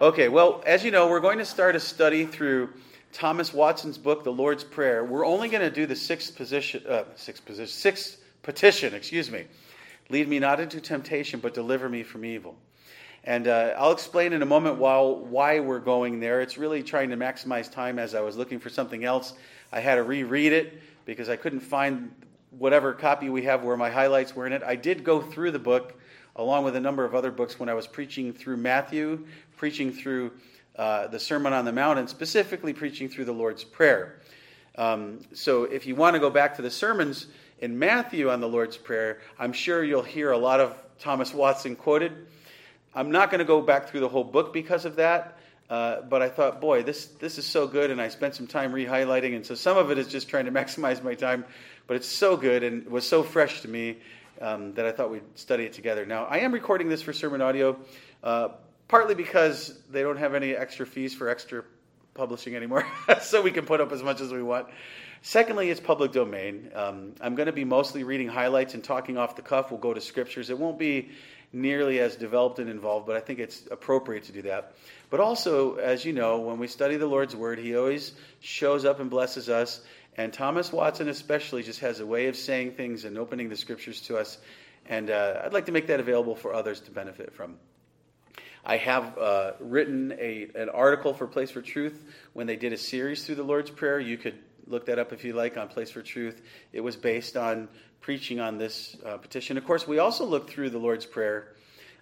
Okay, well, as you know, we're going to start a study through Thomas Watson's book, The Lord's Prayer. We're only going to do the sixth position, uh, sixth position, sixth petition, excuse me. Lead me not into temptation, but deliver me from evil. And uh, I'll explain in a moment why we're going there. It's really trying to maximize time as I was looking for something else. I had to reread it because I couldn't find whatever copy we have where my highlights were in it. I did go through the book along with a number of other books when I was preaching through Matthew, preaching through uh, the Sermon on the Mount, and specifically preaching through the Lord's Prayer. Um, so if you want to go back to the sermons in Matthew on the Lord's Prayer, I'm sure you'll hear a lot of Thomas Watson quoted. I'm not going to go back through the whole book because of that. Uh, but I thought, boy, this this is so good, and I spent some time re-highlighting, and so some of it is just trying to maximize my time, but it's so good and was so fresh to me um, that I thought we'd study it together. Now, I am recording this for SermonAudio, uh, partly because they don't have any extra fees for extra publishing anymore, so we can put up as much as we want. Secondly, it's public domain. Um, I'm going to be mostly reading highlights and talking off the cuff. We'll go to scriptures. It won't be nearly as developed and involved, but I think it's appropriate to do that. But also, as you know, when we study the Lord's Word, He always shows up and blesses us. And Thomas Watson, especially, just has a way of saying things and opening the scriptures to us. And uh, I'd like to make that available for others to benefit from. I have uh, written a, an article for Place for Truth when they did a series through the Lord's Prayer. You could look that up if you like on Place for Truth. It was based on preaching on this uh, petition. Of course, we also looked through the Lord's Prayer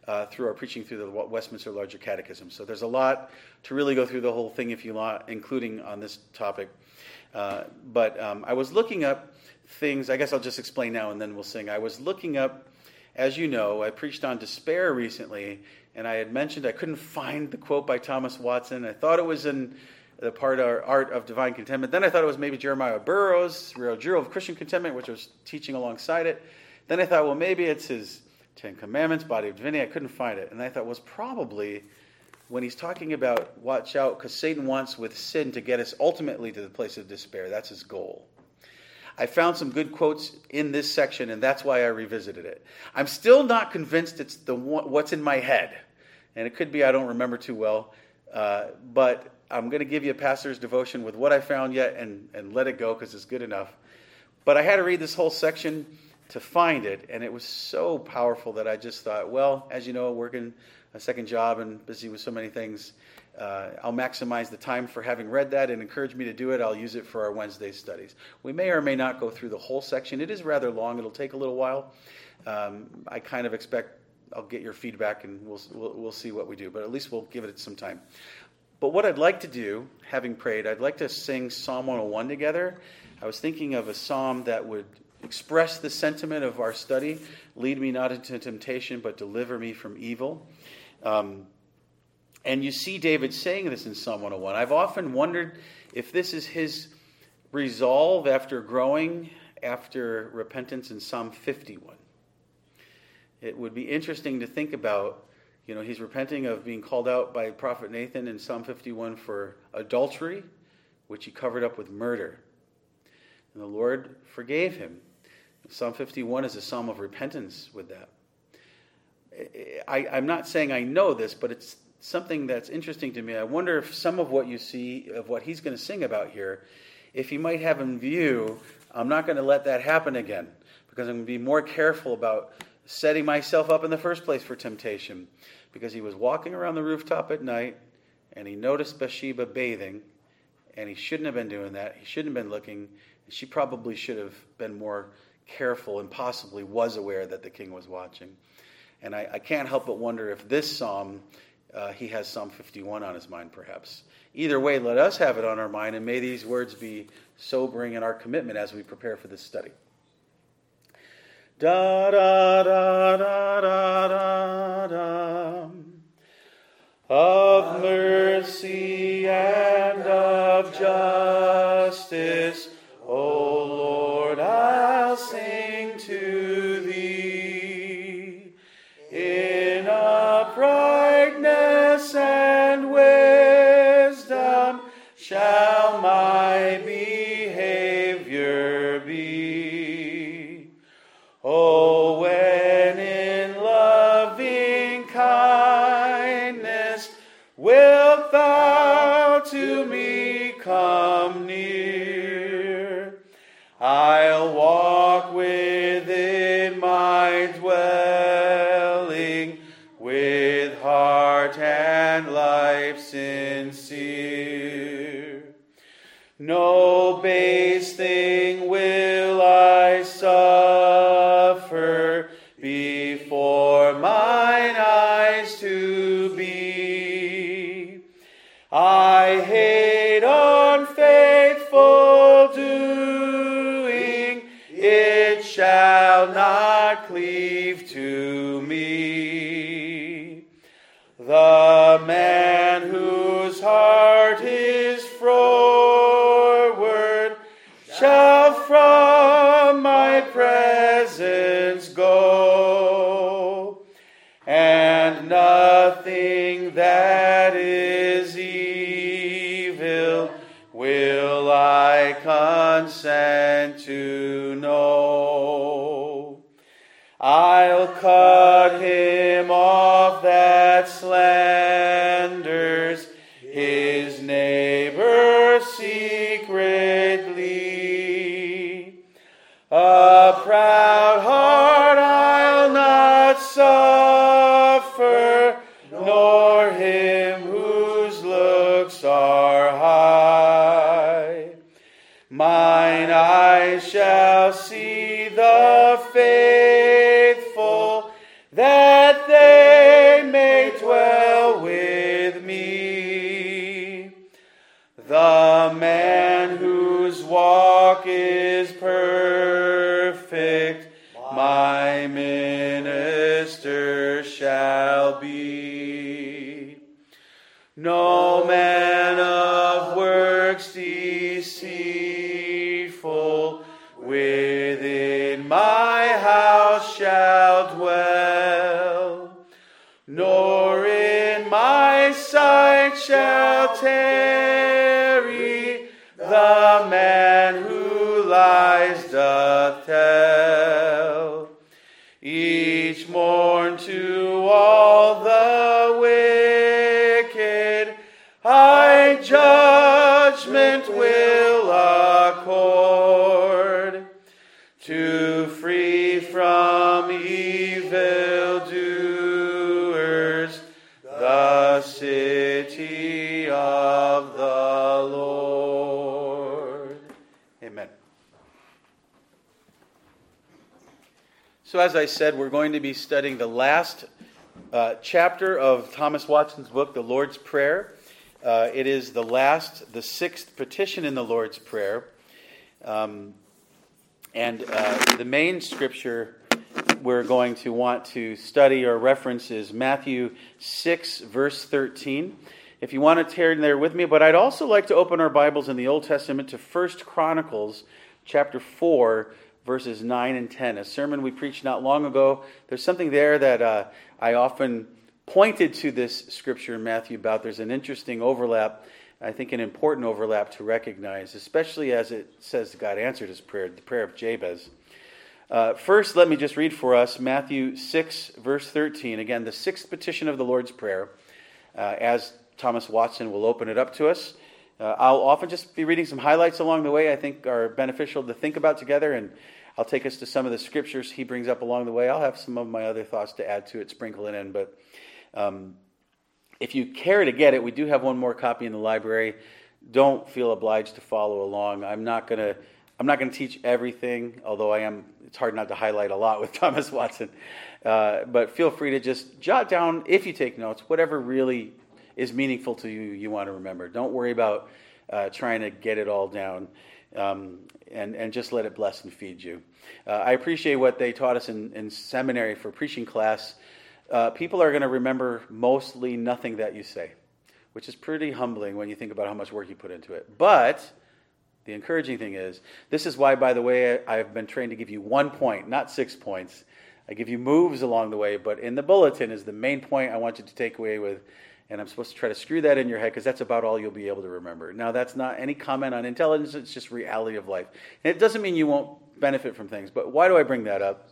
uh, through our preaching through the Westminster Larger Catechism. So there's a lot to really go through the whole thing if you want, including on this topic. Uh, but um, I was looking up things, I guess I'll just explain now and then we'll sing. I was looking up, as you know, I preached on despair recently, and I had mentioned I couldn't find the quote by Thomas Watson. I thought it was in the part Art of Divine Contentment. Then I thought it was maybe Jeremiah Burroughs' Rare Jewel of Christian Contentment, which I was teaching alongside it. Then I thought, well, maybe it's his Ten Commandments, Body of Divinity. I couldn't find it. And I thought it was probably when he's talking about watch out, because Satan wants with sin to get us ultimately to the place of despair. That's his goal. I found some good quotes in this section, and that's why I revisited it. I'm still not convinced it's the what's in my head, and it could be I don't remember too well. Uh, but I'm going to give you a pastor's devotion with what I found yet, and and let it go because it's good enough. But I had to read this whole section to find it, and it was so powerful that I just thought, well, as you know, working a second job and busy with so many things. Uh, I'll maximize the time for having read that and encourage me to do it. I'll use it for our Wednesday studies. We may or may not go through the whole section. It is rather long. It'll take a little while. Um, I kind of expect I'll get your feedback and we'll, we'll, we'll see what we do, but at least we'll give it some time. But what I'd like to do, having prayed, I'd like to sing Psalm 101 together. I was thinking of a psalm that would express the sentiment of our study lead me not into temptation, but deliver me from evil. Um, and you see David saying this in Psalm 101. I've often wondered if this is his resolve after growing after repentance in Psalm 51. It would be interesting to think about. You know, he's repenting of being called out by Prophet Nathan in Psalm 51 for adultery, which he covered up with murder. And the Lord forgave him. Psalm 51 is a psalm of repentance with that. I, I'm not saying I know this, but it's something that's interesting to me. I wonder if some of what you see, of what he's going to sing about here, if he might have in view, I'm not going to let that happen again because I'm going to be more careful about setting myself up in the first place for temptation. Because he was walking around the rooftop at night and he noticed Bathsheba bathing, and he shouldn't have been doing that. He shouldn't have been looking. She probably should have been more careful and possibly was aware that the king was watching. And I, I can't help but wonder if this psalm, uh, he has Psalm 51 on his mind, perhaps. Either way, let us have it on our mind, and may these words be sobering in our commitment as we prepare for this study. Da da da da da da da. Of mercy and of justice, life sincere. No base thing will I suffer before mine eyes to be. I hate unfaithful doing, it shall not cleave to me. Whose is perfect, So, as I said, we're going to be studying the last uh, chapter of Thomas Watson's book, The Lord's Prayer. Uh, it is the last, the sixth petition in the Lord's Prayer. Um, and uh, the main scripture we're going to want to study or reference is Matthew 6, verse 13. If you want to turn there with me, but I'd also like to open our Bibles in the Old Testament to 1 Chronicles chapter 4, verses 9 and 10. A sermon we preached not long ago. There's something there that uh, I often pointed to this scripture in Matthew about. There's an interesting overlap, I think an important overlap to recognize, especially as it says God answered his prayer, the prayer of Jabez. Uh, first, let me just read for us Matthew 6, verse 13. Again, the sixth petition of the Lord's Prayer, uh, as Thomas Watson will open it up to us. Uh, I'll often just be reading some highlights along the way I think are beneficial to think about together, and I'll take us to some of the scriptures he brings up along the way. I'll have some of my other thoughts to add to it, sprinkle it in. But um, if you care to get it, we do have one more copy in the library. Don't feel obliged to follow along. I'm not going to. I'm not going to teach everything, although I am. It's hard not to highlight a lot with Thomas Watson. Uh, but feel free to just jot down, if you take notes, whatever really is meaningful to you, you want to remember. Don't worry about uh, trying to get it all down, um, and and just let it bless and feed you. Uh, I appreciate what they taught us in, in seminary for preaching class. Uh, people are going to remember mostly nothing that you say, which is pretty humbling when you think about how much work you put into it. But the encouraging thing is, this is why, by the way, I've been trained to give you one point, not six points. I give you moves along the way, but in the bulletin is the main point I want you to take away with, and I'm supposed to try to screw that in your head because that's about all you'll be able to remember. Now, that's not any comment on intelligence, it's just reality of life. And it doesn't mean you won't benefit from things, but why do I bring that up?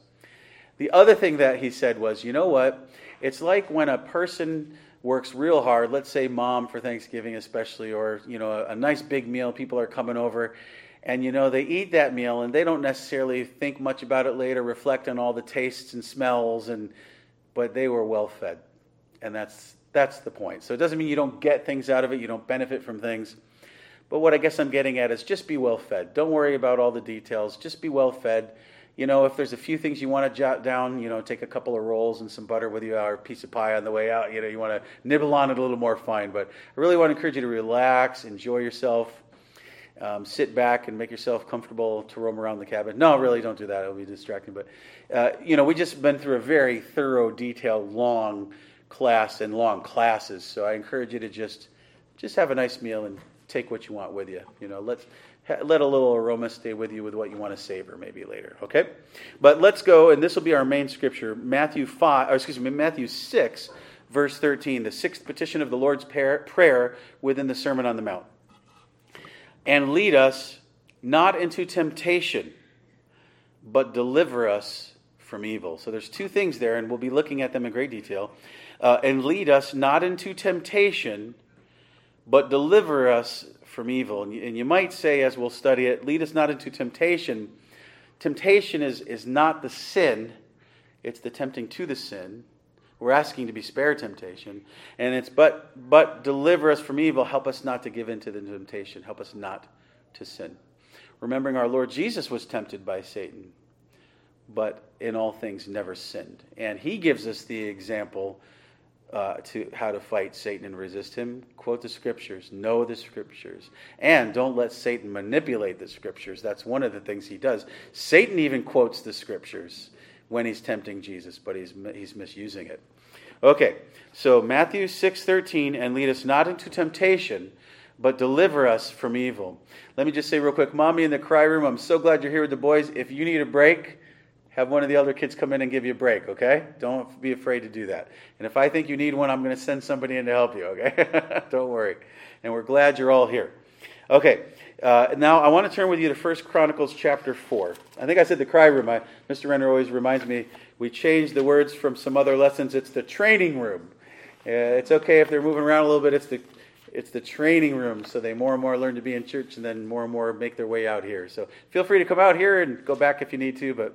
The other thing that he said was, you know what? It's like when a person works real hard. Let's say mom for Thanksgiving, especially, or you know, a, a nice big meal. People are coming over, and you know they eat that meal, and they don't necessarily think much about it later, reflect on all the tastes and smells, and but they were well fed, and that's that's the point. So it doesn't mean you don't get things out of it, you don't benefit from things. But what I guess I'm getting at is just be well fed. Don't worry about all the details. Just be well fed you know, if there's a few things you want to jot down, you know, take a couple of rolls and some butter with you or a piece of pie on the way out. You know, you want to nibble on it a little more fine. But I really want to encourage you to relax, enjoy yourself, um, sit back and make yourself comfortable to roam around the cabin. No, really, don't do that. It'll be distracting. But, uh, you know, we just been through a very thorough, detailed, long class and long classes. So I encourage you to just just have a nice meal and take what you want with you. You know, let's let a little aroma stay with you with what you want to savor maybe later. Okay, but let's go, and this will be our main scripture, Matthew five, or excuse me, Matthew six, verse thirteen, the sixth petition of the Lord's prayer within the Sermon on the Mount, and lead us not into temptation, but deliver us from evil. So there's two things there, and we'll be looking at them in great detail. Uh, and lead us not into temptation, but deliver us from evil. And you, and you might say, as we'll study it, lead us not into temptation. Temptation is, is not the sin, it's the tempting to the sin. We're asking to be spared temptation. And it's but but deliver us from evil, help us not to give in to the temptation, help us not to sin. Remembering our Lord Jesus was tempted by Satan, but in all things never sinned. And he gives us the example uh, to how to fight Satan and resist him, quote the scriptures, know the scriptures, and don't let Satan manipulate the scriptures. That's one of the things he does. Satan even quotes the scriptures when he's tempting Jesus, but he's he's misusing it. Okay, so Matthew six thirteen, and lead us not into temptation, but deliver us from evil. Let me just say real quick, mommy in the cry room, I'm so glad you're here with the boys. If you need a break have one of the other kids come in and give you a break, okay? Don't be afraid to do that. And if I think you need one, I'm going to send somebody in to help you, okay? Don't worry. And we're glad you're all here. Okay, uh, now I want to turn with you to First Chronicles chapter 4. I think I said the cry room. I, Mr. Renner always reminds me we changed the words from some other lessons. It's the training room. Uh, it's okay if they're moving around a little bit. It's the it's the training room, so they more and more learn to be in church, and then more and more make their way out here. So feel free to come out here and go back if you need to, but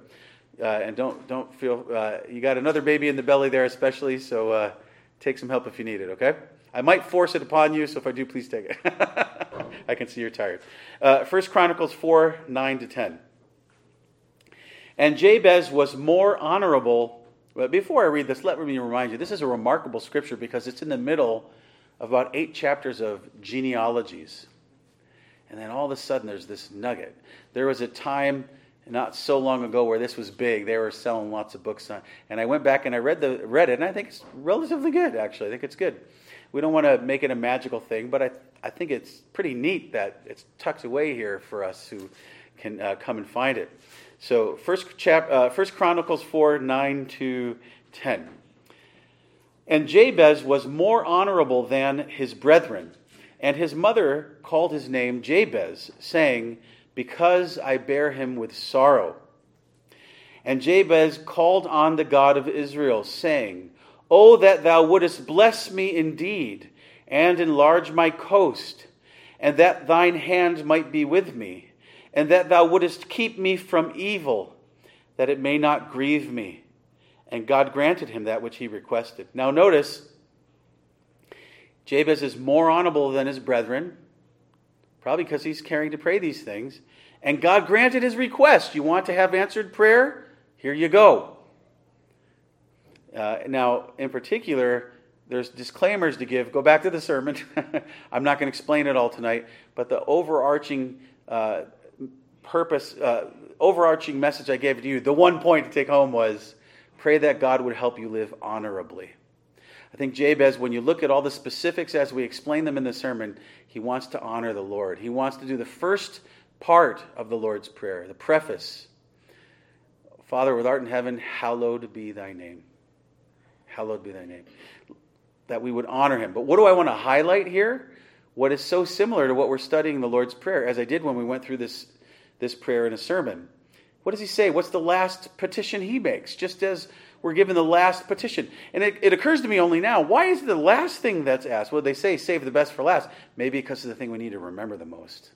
uh, and don't don't feel uh, you got another baby in the belly there, especially. So uh, take some help if you need it. Okay. I might force it upon you, so if I do, please take it. I can see you're tired. Uh, First Chronicles four nine to ten. And Jabez was more honorable. But before I read this, let me remind you: this is a remarkable scripture because it's in the middle of about eight chapters of genealogies, and then all of a sudden there's this nugget. There was a time not so long ago where this was big. They were selling lots of books on, and I went back and I read the read it, and I think it's relatively good. Actually, I think it's good. We don't want to make it a magical thing, but I I think it's pretty neat that it's tucked away here for us who can uh, come and find it. So first chap, uh, First Chronicles four nine to ten. And Jabez was more honorable than his brethren, and his mother called his name Jabez, saying because I bear him with sorrow. And Jabez called on the God of Israel, saying, Oh, that thou wouldest bless me indeed, and enlarge my coast, and that thine hand might be with me, and that thou wouldest keep me from evil, that it may not grieve me. And God granted him that which he requested. Now, notice, Jabez is more honorable than his brethren probably because he's caring to pray these things. And God granted his request. You want to have answered prayer? Here you go. Uh, now, in particular, there's disclaimers to give. Go back to the sermon. I'm not going to explain it all tonight, but the overarching uh, purpose, uh, overarching message I gave to you, the one point to take home was pray that God would help you live honorably. I think Jabez, when you look at all the specifics as we explain them in the sermon, he wants to honor the Lord. He wants to do the first part of the Lord's Prayer, the preface. Father, with art in heaven, hallowed be thy name. Hallowed be thy name. That we would honor him. But what do I want to highlight here? What is so similar to what we're studying in the Lord's Prayer, as I did when we went through this, this prayer in a sermon. What does he say? What's the last petition he makes? Just as we're given the last petition. And it, it occurs to me only now why is the last thing that's asked? Well, they say save the best for last. Maybe because of the thing we need to remember the most.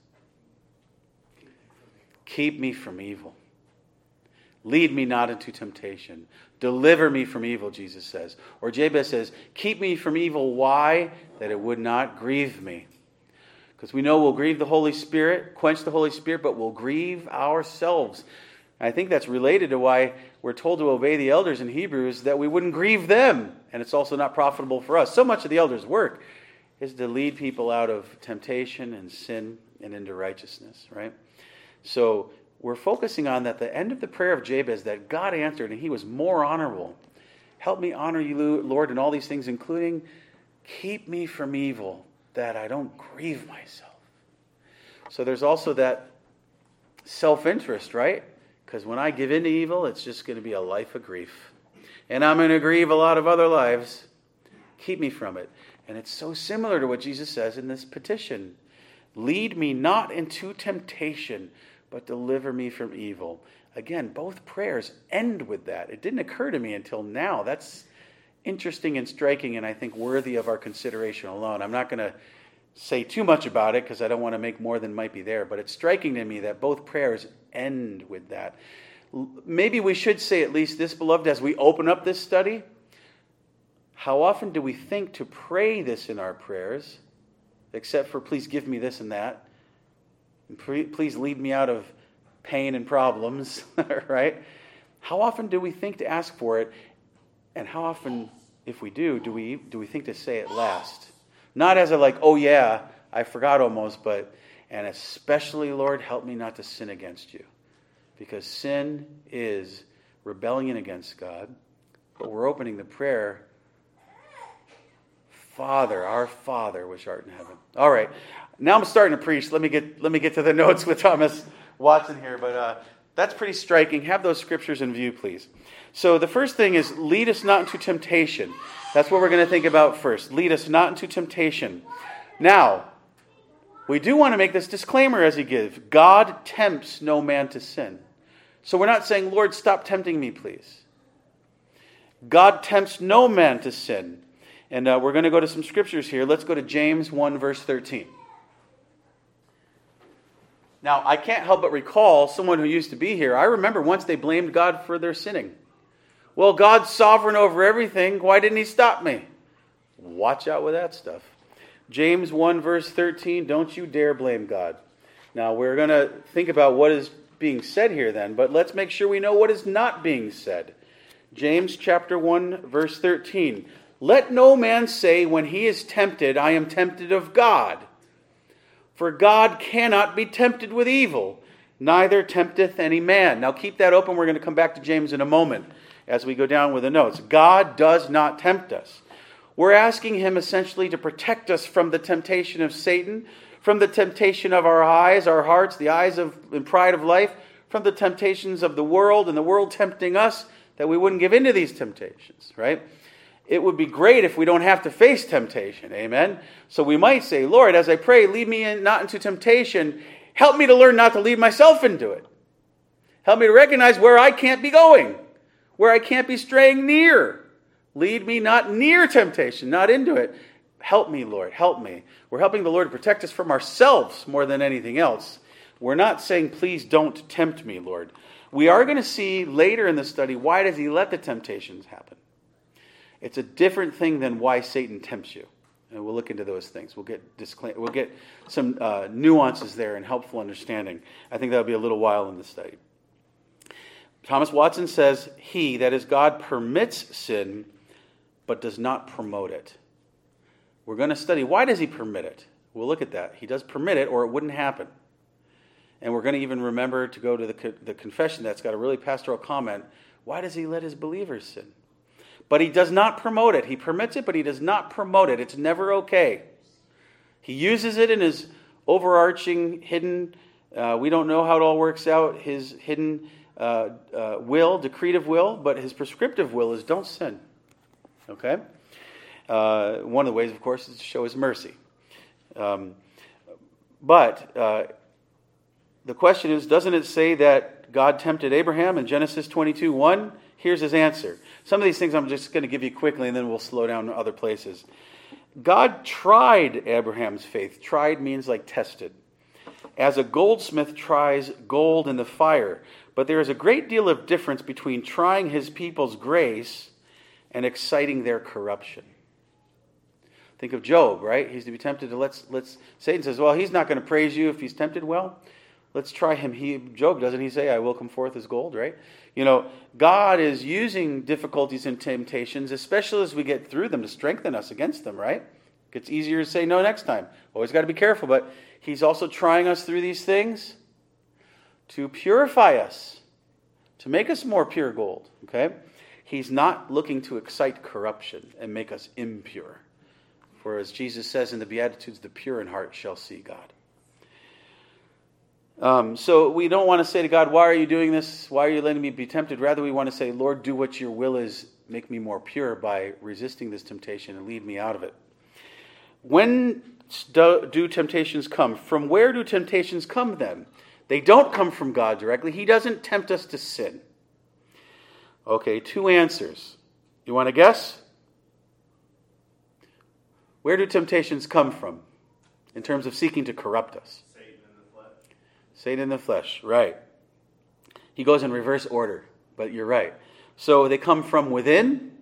Keep me from evil. Lead me not into temptation. Deliver me from evil, Jesus says. Or Jabez says, Keep me from evil. Why? That it would not grieve me. Because we know we'll grieve the Holy Spirit, quench the Holy Spirit, but we'll grieve ourselves. I think that's related to why we're told to obey the elders in Hebrews that we wouldn't grieve them. And it's also not profitable for us. So much of the elders' work is to lead people out of temptation and sin and into righteousness, right? So we're focusing on that the end of the prayer of Jabez that God answered and he was more honorable. Help me honor you, Lord, in all these things, including keep me from evil that I don't grieve myself. So there's also that self interest, right? Because when I give in to evil, it's just going to be a life of grief. And I'm going to grieve a lot of other lives. Keep me from it. And it's so similar to what Jesus says in this petition Lead me not into temptation, but deliver me from evil. Again, both prayers end with that. It didn't occur to me until now. That's interesting and striking, and I think worthy of our consideration alone. I'm not going to say too much about it because I don't want to make more than might be there, but it's striking to me that both prayers end with that. Maybe we should say at least this, beloved, as we open up this study. How often do we think to pray this in our prayers, except for please give me this and that? Please lead me out of pain and problems, right? How often do we think to ask for it? And how often, if we do, do we, do we think to say it last? Not as a like, oh yeah, I forgot almost, but, and especially, Lord, help me not to sin against you. Because sin is rebellion against God. But we're opening the prayer Father, our Father, which art in heaven. All right. Now I'm starting to preach. Let me get, let me get to the notes with Thomas Watson here. But uh, that's pretty striking. Have those scriptures in view, please. So the first thing is lead us not into temptation. That's what we're going to think about first. Lead us not into temptation. Now, we do want to make this disclaimer as he gives God tempts no man to sin. So we're not saying, Lord, stop tempting me, please. God tempts no man to sin. And uh, we're going to go to some scriptures here. Let's go to James 1, verse 13. Now, I can't help but recall someone who used to be here. I remember once they blamed God for their sinning. Well, God's sovereign over everything. Why didn't He stop me? Watch out with that stuff. James 1, verse 13 Don't you dare blame God. Now, we're going to think about what is being said here then, but let's make sure we know what is not being said. James chapter 1, verse 13. Let no man say when he is tempted, I am tempted of God. For God cannot be tempted with evil, neither tempteth any man. Now keep that open. We're going to come back to James in a moment as we go down with the notes. God does not tempt us. We're asking him essentially to protect us from the temptation of Satan, from the temptation of our eyes, our hearts, the eyes of and pride of life, from the temptations of the world and the world tempting us, that we wouldn't give in to these temptations, right? It would be great if we don't have to face temptation. Amen. So we might say, Lord, as I pray, lead me in, not into temptation. Help me to learn not to lead myself into it. Help me to recognize where I can't be going, where I can't be straying near. Lead me not near temptation, not into it. Help me, Lord. Help me. We're helping the Lord to protect us from ourselves more than anything else. We're not saying, please don't tempt me, Lord. We are going to see later in the study why does he let the temptations happen? It's a different thing than why Satan tempts you. And we'll look into those things. We'll get, disclaim- we'll get some uh, nuances there and helpful understanding. I think that'll be a little while in the study. Thomas Watson says, He, that is God, permits sin, but does not promote it. We're going to study why does he permit it? We'll look at that. He does permit it, or it wouldn't happen. And we're going to even remember to go to the, the confession that's got a really pastoral comment. Why does he let his believers sin? But he does not promote it. He permits it, but he does not promote it. It's never okay. He uses it in his overarching, hidden, uh, we don't know how it all works out, his hidden uh, uh, will, decretive will, but his prescriptive will is don't sin. Okay? Uh, one of the ways, of course, is to show his mercy. Um, but uh, the question is doesn't it say that God tempted Abraham in Genesis 22 1? Here's his answer. Some of these things I'm just going to give you quickly, and then we'll slow down to other places. God tried Abraham's faith. Tried means like tested. As a goldsmith tries gold in the fire. But there is a great deal of difference between trying his people's grace and exciting their corruption. Think of Job, right? He's to be tempted to let's let's Satan says, Well, he's not going to praise you if he's tempted. Well, let's try him. He Job doesn't he say, I will come forth as gold, right? You know, God is using difficulties and temptations, especially as we get through them, to strengthen us against them, right? It gets easier to say no next time. Always got to be careful, but He's also trying us through these things to purify us, to make us more pure gold, okay? He's not looking to excite corruption and make us impure. For as Jesus says in the Beatitudes, the pure in heart shall see God. Um, so we don't want to say to God, Why are you doing this? Why are you letting me be tempted? Rather, we want to say, Lord, do what your will is. Make me more pure by resisting this temptation and lead me out of it. When do, do temptations come? From where do temptations come then? They don't come from God directly. He doesn't tempt us to sin. Okay, two answers. You want to guess? Where do temptations come from in terms of seeking to corrupt us? Satan in the flesh, right. He goes in reverse order, but you're right. So they come from within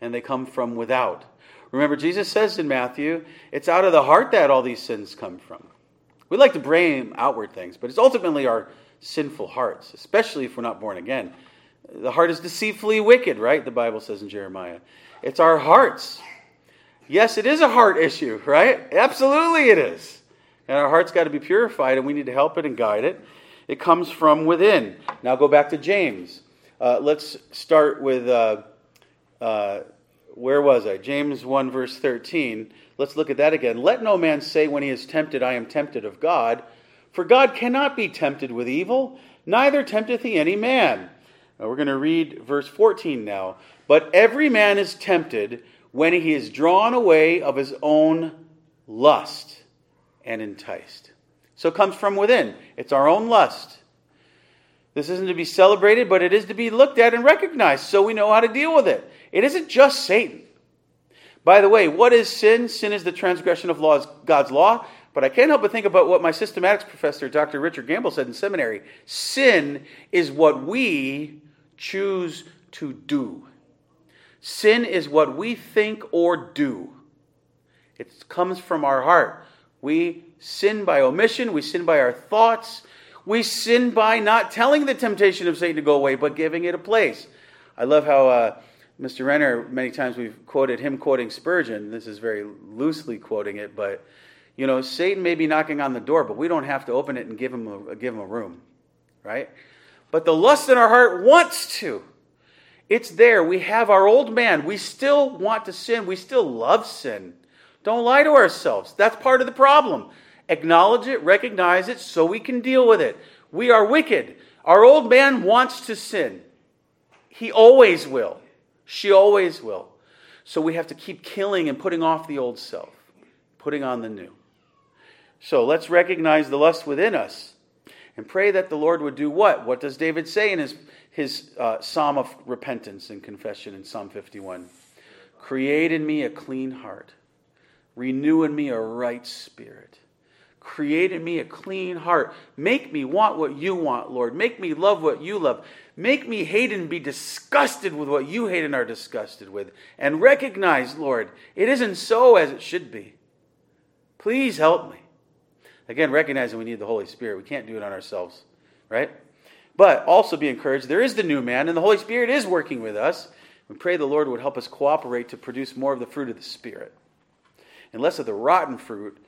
and they come from without. Remember, Jesus says in Matthew, it's out of the heart that all these sins come from. We like to blame outward things, but it's ultimately our sinful hearts, especially if we're not born again. The heart is deceitfully wicked, right? The Bible says in Jeremiah. It's our hearts. Yes, it is a heart issue, right? Absolutely it is. And our heart's got to be purified, and we need to help it and guide it. It comes from within. Now go back to James. Uh, let's start with, uh, uh, where was I? James 1, verse 13. Let's look at that again. Let no man say when he is tempted, I am tempted of God. For God cannot be tempted with evil, neither tempteth he any man. Now we're going to read verse 14 now. But every man is tempted when he is drawn away of his own lust and enticed. So it comes from within. It's our own lust. This isn't to be celebrated, but it is to be looked at and recognized so we know how to deal with it. It isn't just Satan. By the way, what is sin? Sin is the transgression of laws, God's law. But I can't help but think about what my systematics professor, Dr. Richard Gamble, said in seminary. Sin is what we choose to do. Sin is what we think or do. It comes from our heart. We sin by omission, we sin by our thoughts, we sin by not telling the temptation of Satan to go away, but giving it a place. I love how uh, Mr. Renner, many times we've quoted him quoting Spurgeon. This is very loosely quoting it, but you know, Satan may be knocking on the door, but we don't have to open it and give him a, give him a room, right? But the lust in our heart wants to. It's there. We have our old man. We still want to sin. We still love sin. Don't lie to ourselves. That's part of the problem. Acknowledge it, recognize it, so we can deal with it. We are wicked. Our old man wants to sin. He always will. She always will. So we have to keep killing and putting off the old self, putting on the new. So let's recognize the lust within us and pray that the Lord would do what? What does David say in his, his uh, psalm of repentance and confession in Psalm 51? Create in me a clean heart Renew in me a right spirit. Create in me a clean heart. Make me want what you want, Lord. Make me love what you love. Make me hate and be disgusted with what you hate and are disgusted with. And recognize, Lord, it isn't so as it should be. Please help me. Again, recognizing we need the Holy Spirit. We can't do it on ourselves, right? But also be encouraged. There is the new man, and the Holy Spirit is working with us. We pray the Lord would help us cooperate to produce more of the fruit of the Spirit and less of the rotten fruit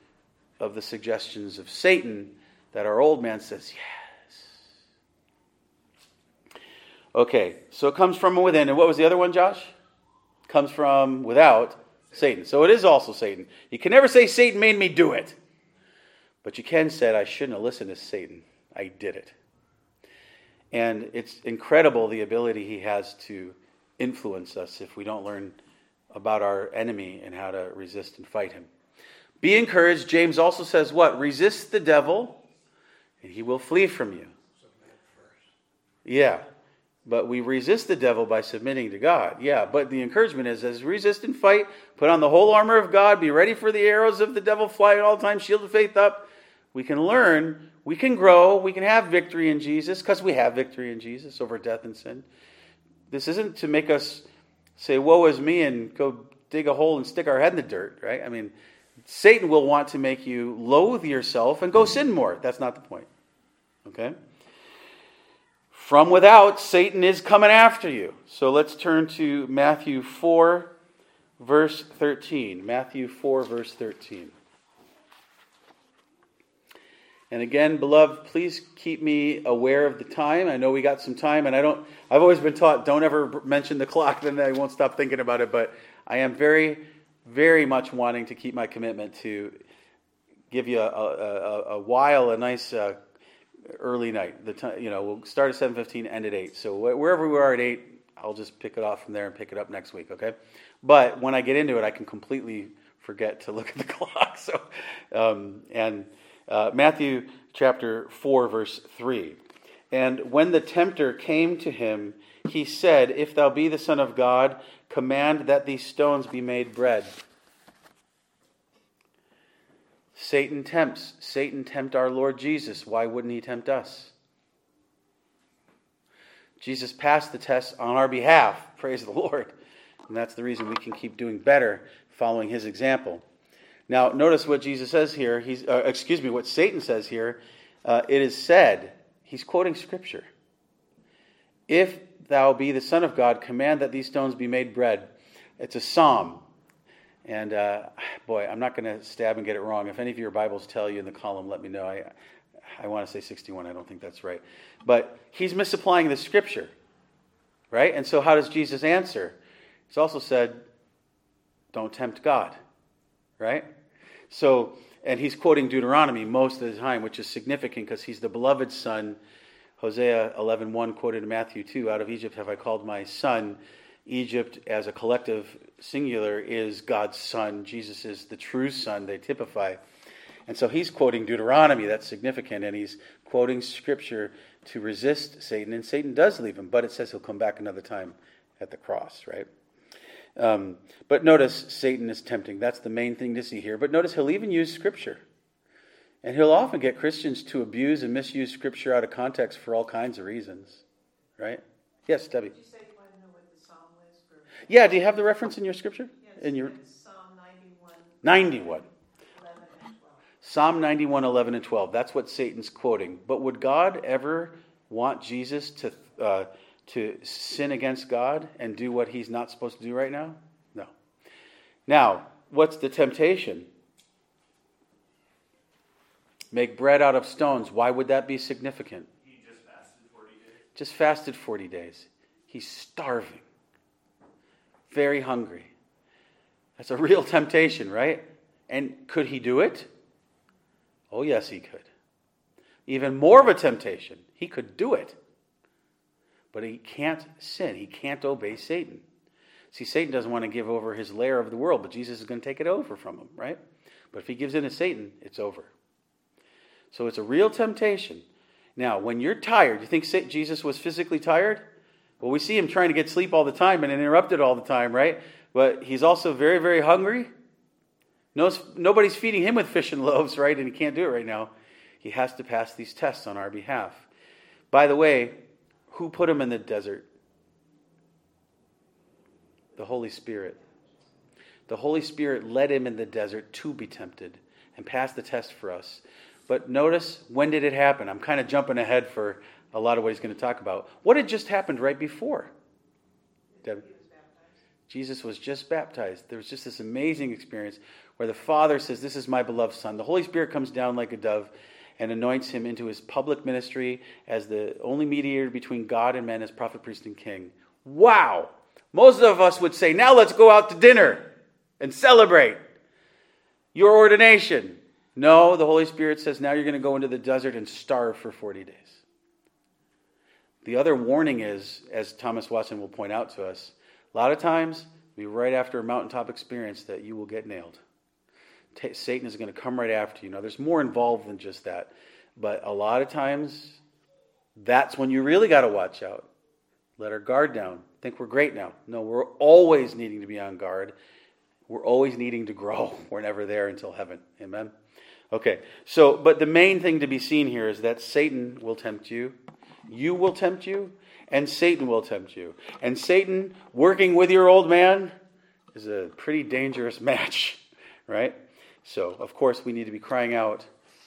of the suggestions of Satan that our old man says, yes. Okay, so it comes from within. And what was the other one, Josh? Comes from without Satan. So it is also Satan. You can never say Satan made me do it. But you can say, I shouldn't have listened to Satan. I did it. And it's incredible the ability he has to influence us if we don't learn about our enemy and how to resist and fight him. Be encouraged. James also says what? Resist the devil and he will flee from you. Yeah. But we resist the devil by submitting to God. Yeah, but the encouragement is as resist and fight, put on the whole armor of God, be ready for the arrows of the devil flying all the time, shield of faith up. We can learn, we can grow, we can have victory in Jesus because we have victory in Jesus over death and sin. This isn't to make us say, Woe is me, and go dig a hole and stick our head in the dirt, right? I mean, Satan will want to make you loathe yourself and go sin more. That's not the point. Okay? From without, Satan is coming after you. So let's turn to Matthew 4, verse 13. Matthew 4, verse 13. And again, beloved, please keep me aware of the time. I know we got some time, and I don't. I've always been taught don't ever mention the clock, then I won't stop thinking about it. But I am very, very much wanting to keep my commitment to give you a, a, a while, a nice uh, early night. The time, you know, we'll start at seven fifteen, end at eight. So wherever we are at eight, I'll just pick it off from there and pick it up next week. Okay. But when I get into it, I can completely forget to look at the clock. So, um, and uh, Matthew chapter 4, verse 3. And when the tempter came to him, he said, If thou be the Son of God, command that these stones be made bread. Satan tempts. Satan tempt our Lord Jesus. Why wouldn't he tempt us? Jesus passed the test on our behalf. Praise the Lord. And that's the reason we can keep doing better following his example. Now, notice what Jesus says here. He's, uh, excuse me, what Satan says here. Uh, it is said, he's quoting Scripture. If thou be the Son of God, command that these stones be made bread. It's a psalm. And uh, boy, I'm not going to stab and get it wrong. If any of your Bibles tell you in the column, let me know. I, I want to say 61. I don't think that's right. But he's misapplying the Scripture, right? And so, how does Jesus answer? He's also said, don't tempt God, right? So, and he's quoting Deuteronomy most of the time, which is significant because he's the beloved son. Hosea 11:1 quoted in Matthew 2, "Out of Egypt have I called my son." Egypt as a collective singular is God's son. Jesus is the true son they typify. And so he's quoting Deuteronomy, that's significant, and he's quoting scripture to resist Satan, and Satan does leave him, but it says he'll come back another time at the cross, right? Um, but notice Satan is tempting. That's the main thing to see here. But notice he'll even use Scripture. And he'll often get Christians to abuse and misuse Scripture out of context for all kinds of reasons. Right? Yes, Debbie. Yeah, do you have the reference in your Scripture? Yes, in your Psalm 91. 91. 11 and 12. Psalm 91, 11, and 12. That's what Satan's quoting. But would God ever want Jesus to uh, to sin against God and do what he's not supposed to do right now? No. Now, what's the temptation? Make bread out of stones. Why would that be significant? He just fasted 40 days. Just fasted 40 days. He's starving, very hungry. That's a real temptation, right? And could he do it? Oh, yes, he could. Even more of a temptation. He could do it. But he can't sin. He can't obey Satan. See, Satan doesn't want to give over his lair of the world, but Jesus is going to take it over from him, right? But if he gives in to Satan, it's over. So it's a real temptation. Now, when you're tired, you think Jesus was physically tired? Well, we see him trying to get sleep all the time and interrupted all the time, right? But he's also very, very hungry. Nobody's feeding him with fish and loaves, right? And he can't do it right now. He has to pass these tests on our behalf. By the way, who put him in the desert? The Holy Spirit. The Holy Spirit led him in the desert to be tempted and passed the test for us. But notice, when did it happen? I'm kind of jumping ahead for a lot of what he's going to talk about. What had just happened right before? Jesus was just baptized. There was just this amazing experience where the Father says, This is my beloved Son. The Holy Spirit comes down like a dove and anoints him into his public ministry as the only mediator between God and men as prophet, priest, and king. Wow! Most of us would say, now let's go out to dinner and celebrate your ordination. No, the Holy Spirit says, now you're going to go into the desert and starve for 40 days. The other warning is, as Thomas Watson will point out to us, a lot of times, be right after a mountaintop experience that you will get nailed. Satan is going to come right after you. Now, there's more involved than just that. But a lot of times, that's when you really got to watch out. let our guard down, think we're great now. No, we're always needing to be on guard. We're always needing to grow. We're never there until heaven. Amen. Okay, so, but the main thing to be seen here is that Satan will tempt you, you will tempt you, and Satan will tempt you. And Satan, working with your old man, is a pretty dangerous match, right? So, of course, we need to be crying out,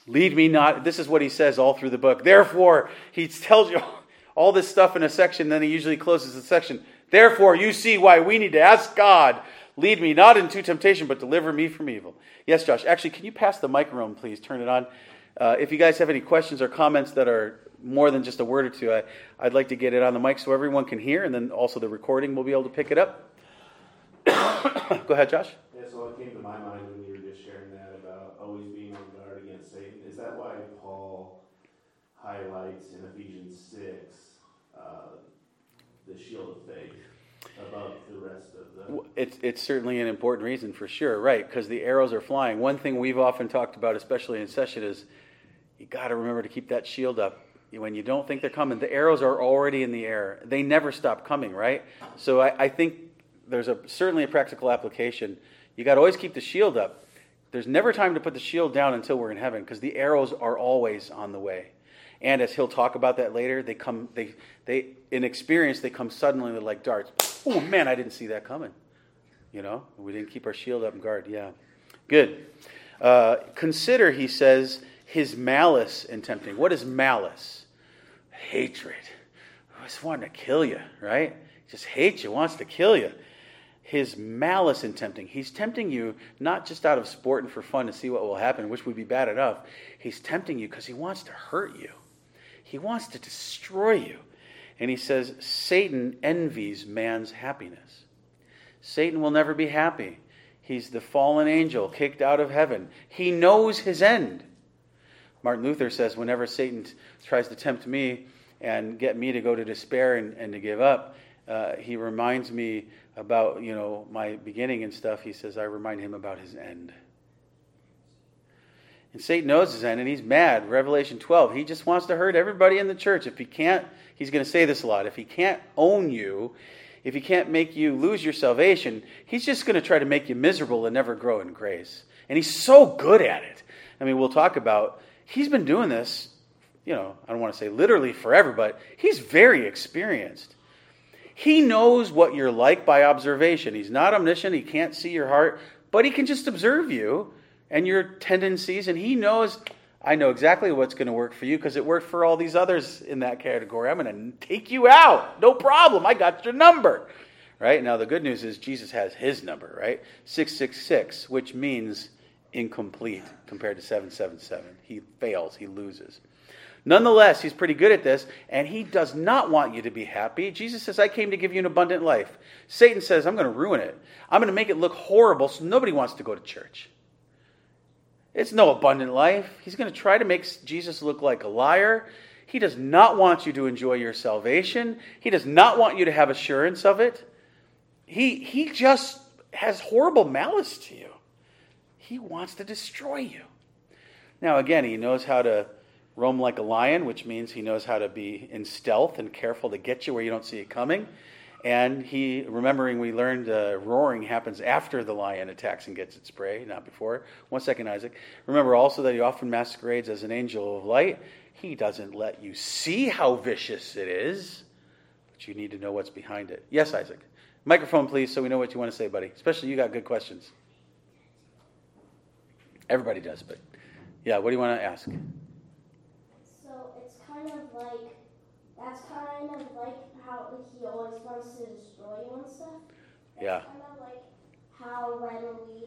Lead me not. This is what he says all through the book. Therefore, he tells you all this stuff in a section, then he usually closes the section. Therefore, you see why we need to ask God Lead me not into temptation, but deliver me from evil. Yes, Josh. Actually, can you pass the mic microphone, please? Turn it on. Uh, if you guys have any questions or comments that are more than just a word or two, I, I'd like to get it on the mic so everyone can hear, and then also the recording will be able to pick it up. Go ahead, Josh. Yeah, so what came to my mind when you were just sharing that about always being on guard against Satan, is that why Paul highlights in Ephesians 6 uh, the shield of faith above the It's, it's certainly an important reason for sure, right? Because the arrows are flying. One thing we've often talked about, especially in session, is you got to remember to keep that shield up. When you don't think they're coming, the arrows are already in the air. They never stop coming, right? So I, I think there's a certainly a practical application. You got to always keep the shield up. There's never time to put the shield down until we're in heaven because the arrows are always on the way. And as he'll talk about that later, they come they they in experience they come suddenly like darts. Oh man, I didn't see that coming. You know, we didn't keep our shield up and guard. Yeah, good. Uh, consider, he says, his malice in tempting. What is malice? Hatred. Just wanting to kill you, right? Just hates you, wants to kill you his malice in tempting. He's tempting you not just out of sport and for fun to see what will happen, which would be bad enough. He's tempting you because he wants to hurt you, he wants to destroy you. And he says, Satan envies man's happiness. Satan will never be happy. He's the fallen angel kicked out of heaven. He knows his end. Martin Luther says, whenever Satan tries to tempt me and get me to go to despair and, and to give up, uh, he reminds me about you know my beginning and stuff. He says I remind him about his end. And Satan knows his end, and he's mad. Revelation 12. He just wants to hurt everybody in the church. If he can't, he's going to say this a lot. If he can't own you, if he can't make you lose your salvation, he's just going to try to make you miserable and never grow in grace. And he's so good at it. I mean, we'll talk about. He's been doing this. You know, I don't want to say literally forever, but he's very experienced. He knows what you're like by observation. He's not omniscient, he can't see your heart, but he can just observe you and your tendencies, and he knows. I know exactly what's going to work for you because it worked for all these others in that category. I'm going to take you out. No problem. I got your number. Right? Now, the good news is Jesus has his number, right? 666, which means incomplete compared to 777. He fails, he loses. Nonetheless, he's pretty good at this, and he does not want you to be happy. Jesus says, I came to give you an abundant life. Satan says, I'm going to ruin it. I'm going to make it look horrible so nobody wants to go to church. It's no abundant life. He's going to try to make Jesus look like a liar. He does not want you to enjoy your salvation. He does not want you to have assurance of it. He, he just has horrible malice to you. He wants to destroy you. Now, again, he knows how to roam like a lion, which means he knows how to be in stealth and careful to get you where you don't see it coming. And he, remembering we learned uh, roaring happens after the lion attacks and gets its prey, not before. One second, Isaac. Remember also that he often masquerades as an angel of light. He doesn't let you see how vicious it is, but you need to know what's behind it. Yes, Isaac. Microphone, please, so we know what you want to say, buddy. Especially you got good questions. Everybody does, but yeah, what do you want to ask? So it's kind of like that's kind of like how he always wants to destroy you and stuff. That's yeah. Kind of like how when we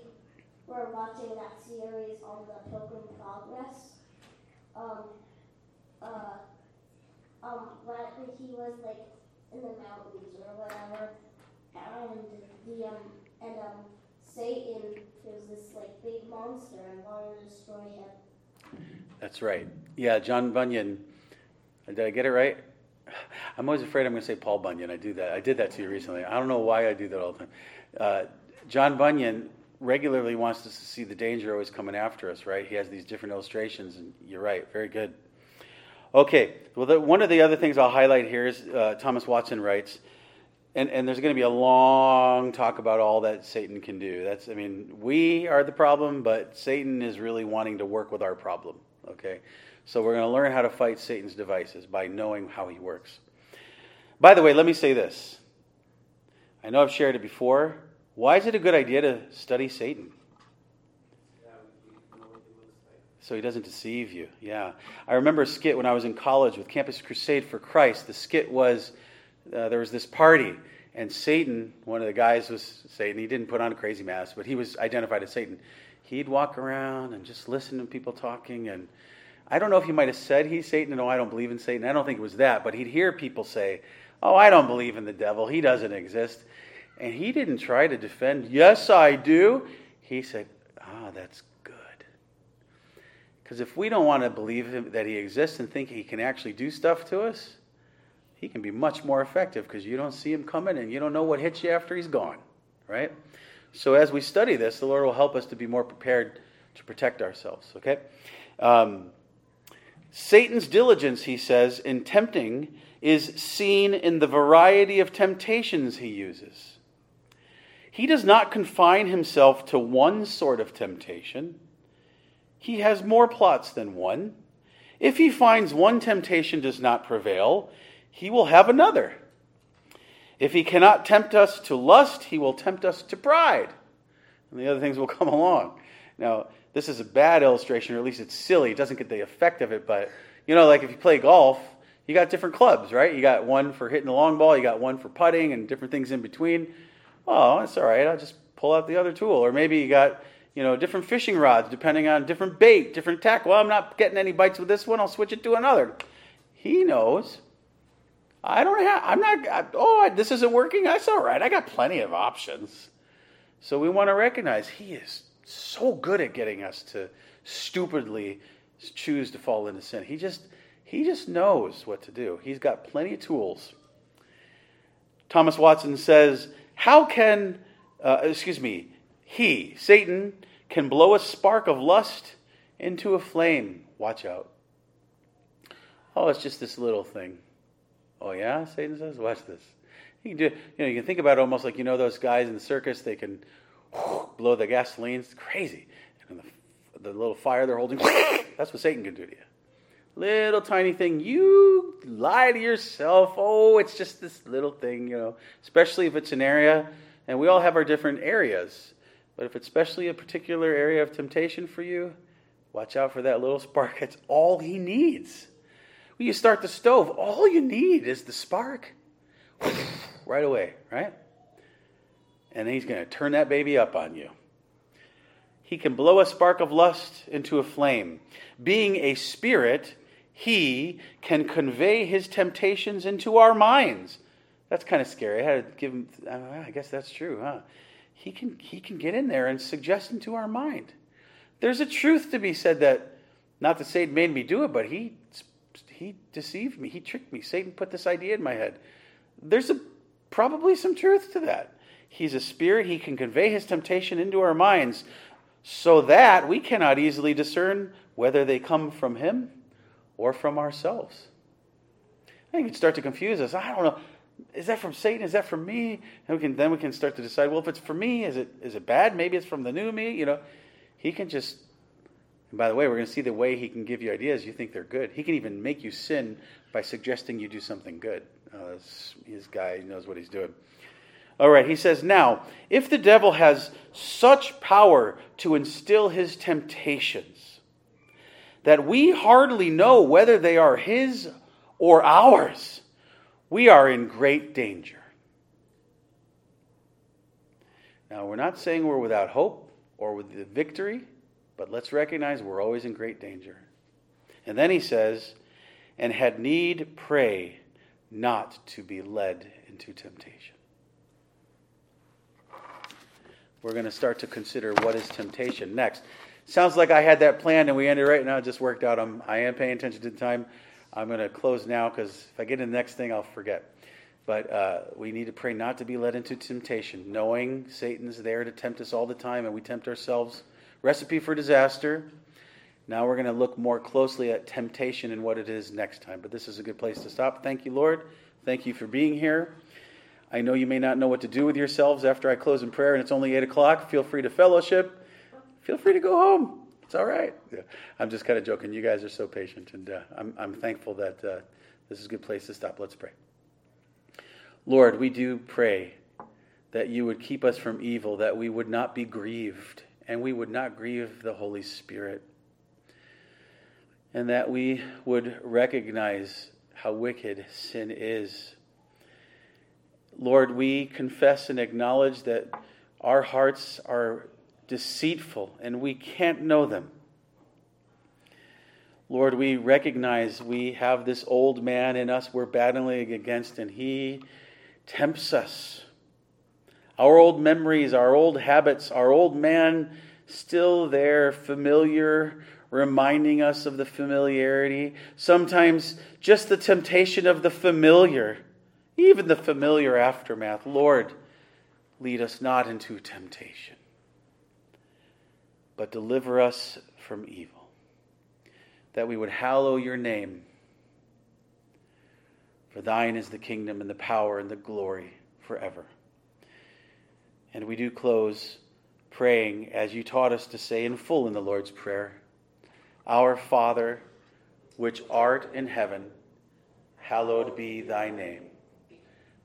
were watching that series on the Pilgrim Progress, um, uh, um, when he was like in the mountains or whatever, and the um, and um, Satan was this like big monster and wanted to destroy him. That's right. Yeah, John Bunyan did I get it right? I'm always afraid I'm going to say Paul Bunyan. I do that. I did that to you recently. I don't know why I do that all the time. Uh, John Bunyan regularly wants us to see the danger always coming after us, right? He has these different illustrations, and you're right. Very good. Okay, well, the, one of the other things I'll highlight here is uh, Thomas Watson writes, and, and there's going to be a long talk about all that Satan can do. That's, I mean, we are the problem, but Satan is really wanting to work with our problem. Okay, so we're going to learn how to fight Satan's devices by knowing how he works. By the way, let me say this. I know I've shared it before. Why is it a good idea to study Satan? So he doesn't deceive you. Yeah. I remember a skit when I was in college with Campus Crusade for Christ. The skit was uh, there was this party, and Satan, one of the guys was Satan. He didn't put on a crazy mask, but he was identified as Satan. He'd walk around and just listen to people talking. And I don't know if he might have said he's Satan. No, I don't believe in Satan. I don't think it was that. But he'd hear people say, Oh, I don't believe in the devil. He doesn't exist. And he didn't try to defend, Yes, I do. He said, Ah, that's good. because if we don't want to believe him, that he exists and think he can actually do stuff to us, he can be much more effective because you don't see him coming and you don't know what hits you after he's gone, right? So as we study this, the Lord will help us to be more prepared to protect ourselves, okay? Um, Satan's diligence, he says, in tempting is seen in the variety of temptations he uses. He does not confine himself to one sort of temptation he has more plots than one. If he finds one temptation does not prevail, he will have another. If he cannot tempt us to lust, he will tempt us to pride. And the other things will come along. Now, this is a bad illustration, or at least it's silly. It doesn't get the effect of it, but you know, like if you play golf, you got different clubs, right? You got one for hitting the long ball, you got one for putting, and different things in between. Oh, that's all right. I'll just pull out the other tool. Or maybe you got you know, different fishing rods depending on different bait, different tackle. Well, I'm not getting any bites with this one. I'll switch it to another. He knows. I don't have. I'm not. I, oh, this isn't working. That's all right. I got plenty of options. So we want to recognize he is so good at getting us to stupidly choose to fall into sin. He just he just knows what to do. He's got plenty of tools. Thomas Watson says, "How can, uh, excuse me, he, Satan, can blow a spark of lust into a flame. Watch out. Oh, it's just this little thing. Oh, yeah? Satan says, watch this. You can do, you know, you can think about it almost like, you know, those guys in the circus, they can blow the gasoline. It's crazy. And the, the little fire they're holding, that's what Satan can do to you. Little tiny thing, you lie to yourself. Oh, it's just this little thing, you know, especially if it's an area, and we all have our different areas. But if it's especially a particular area of temptation for you, watch out for that little spark. It's all he needs. When you start the stove, all you need is the spark. right away, right? And he's going to turn that baby up on you. He can blow a spark of lust into a flame. Being a spirit, he can convey his temptations into our minds. That's kind of scary. I had to give him, uh, I guess that's true, huh? he can, he can get in there and suggest into our mind. There's a truth to be said that, not that Satan made me do it, but he, he deceived me. He tricked me. Satan put this idea in my head. There's a, probably some truth to that. He's a spirit. He can convey his temptation into our minds so that we cannot easily discern whether they come from him or from ourselves. I think it start to confuse us. I don't know is that from Satan? Is that from me? And we can then we can start to decide. Well, if it's from me, is it is it bad? Maybe it's from the new me. You know, he can just. And by the way, we're going to see the way he can give you ideas. You think they're good. He can even make you sin by suggesting you do something good. Uh, guy knows what he's doing. All right, he says, Now, if the devil has such power to instill his temptations that we hardly know whether they are his or ours, we are in great danger. Now, we're not saying we're without hope or with the victory, but let's recognize we're always in great danger. And then he says, and had need pray not to be led into temptation. We're going to start to consider what is temptation next. Sounds like I had that planned and we ended right now. It just worked out. I'm, I am paying attention to the time. I'm going to close now because if I get to the next thing, I'll forget. But uh, we need to pray not to be led into temptation, knowing Satan's there to tempt us all the time and we tempt ourselves. Recipe for disaster. Now we're going to look more closely at temptation and what it is next time. But this is a good place to stop. Thank you, Lord. Thank you for being here. I know you may not know what to do with yourselves after I close in prayer and it's only 8 o'clock. Feel free to fellowship. Feel free to go home. It's all right. Yeah. I'm just kind of joking. You guys are so patient, and uh, I'm, I'm thankful that uh, this is a good place to stop. Let's pray. Lord, we do pray that you would keep us from evil, that we would not be grieved, and we would not grieve the Holy Spirit, and that we would recognize how wicked sin is. Lord, we confess and acknowledge that our hearts are deceitful and we can't know them. Lord, we recognize we have this old man in us we're battling against, and he tempts us. Our old memories, our old habits, our old man still there, familiar, reminding us of the familiarity. Sometimes just the temptation of the familiar, even the familiar aftermath. Lord, lead us not into temptation but deliver us from evil. That we would hallow your name. For thine is the kingdom and the power and the glory forever. And we do close praying as you taught us to say in full in the Lord's Prayer Our Father, which art in heaven, hallowed be thy name.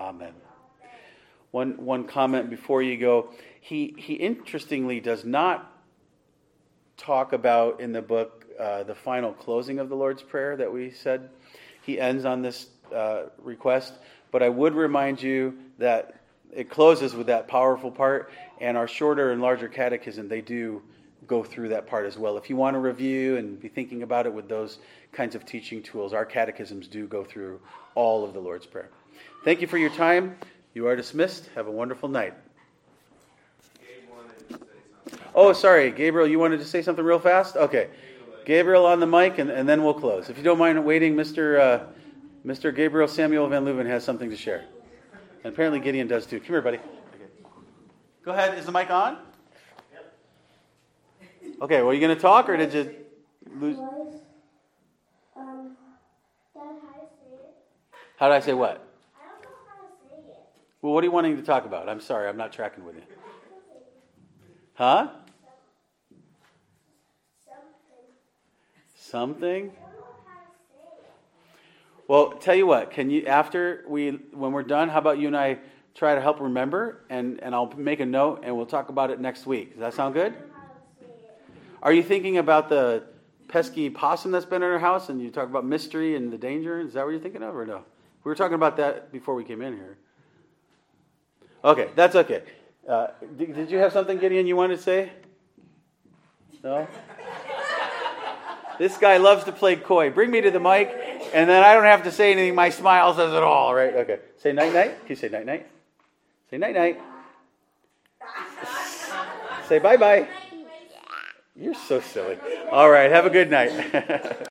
Amen. One, one comment before you go. He, he interestingly does not talk about in the book uh, the final closing of the Lord's Prayer that we said. He ends on this uh, request, but I would remind you that it closes with that powerful part, and our shorter and larger catechism, they do go through that part as well. If you want to review and be thinking about it with those kinds of teaching tools, our catechisms do go through all of the Lord's Prayer. Thank you for your time. You are dismissed. Have a wonderful night. Oh, sorry, Gabriel, you wanted to say something real fast? Okay. Gabriel on the mic, and, and then we'll close. If you don't mind waiting, Mr. Uh, Mr. Gabriel Samuel Van Leuven has something to share. And apparently Gideon does too. Come here, buddy. Go ahead. Is the mic on? Okay, well, are you going to talk, or did you lose? Um, how it? How did I say what? I don't know how to say it. Well, what are you wanting to talk about? I'm sorry, I'm not tracking with you. Huh? Something. Well, tell you what, can you after we when we're done, how about you and I try to help remember and, and I'll make a note and we'll talk about it next week. Does that sound good? Are you thinking about the pesky possum that's been in our house and you talk about mystery and the danger? Is that what you're thinking of or no? We were talking about that before we came in here. Okay, that's okay. Uh, did, did you have something, Gideon, you wanted to say? No? This guy loves to play coy. Bring me to the mic, and then I don't have to say anything. My smile says it all, right? Okay. Say night night. Can you say night night? Say night night. say bye bye. You're so silly. All right. Have a good night.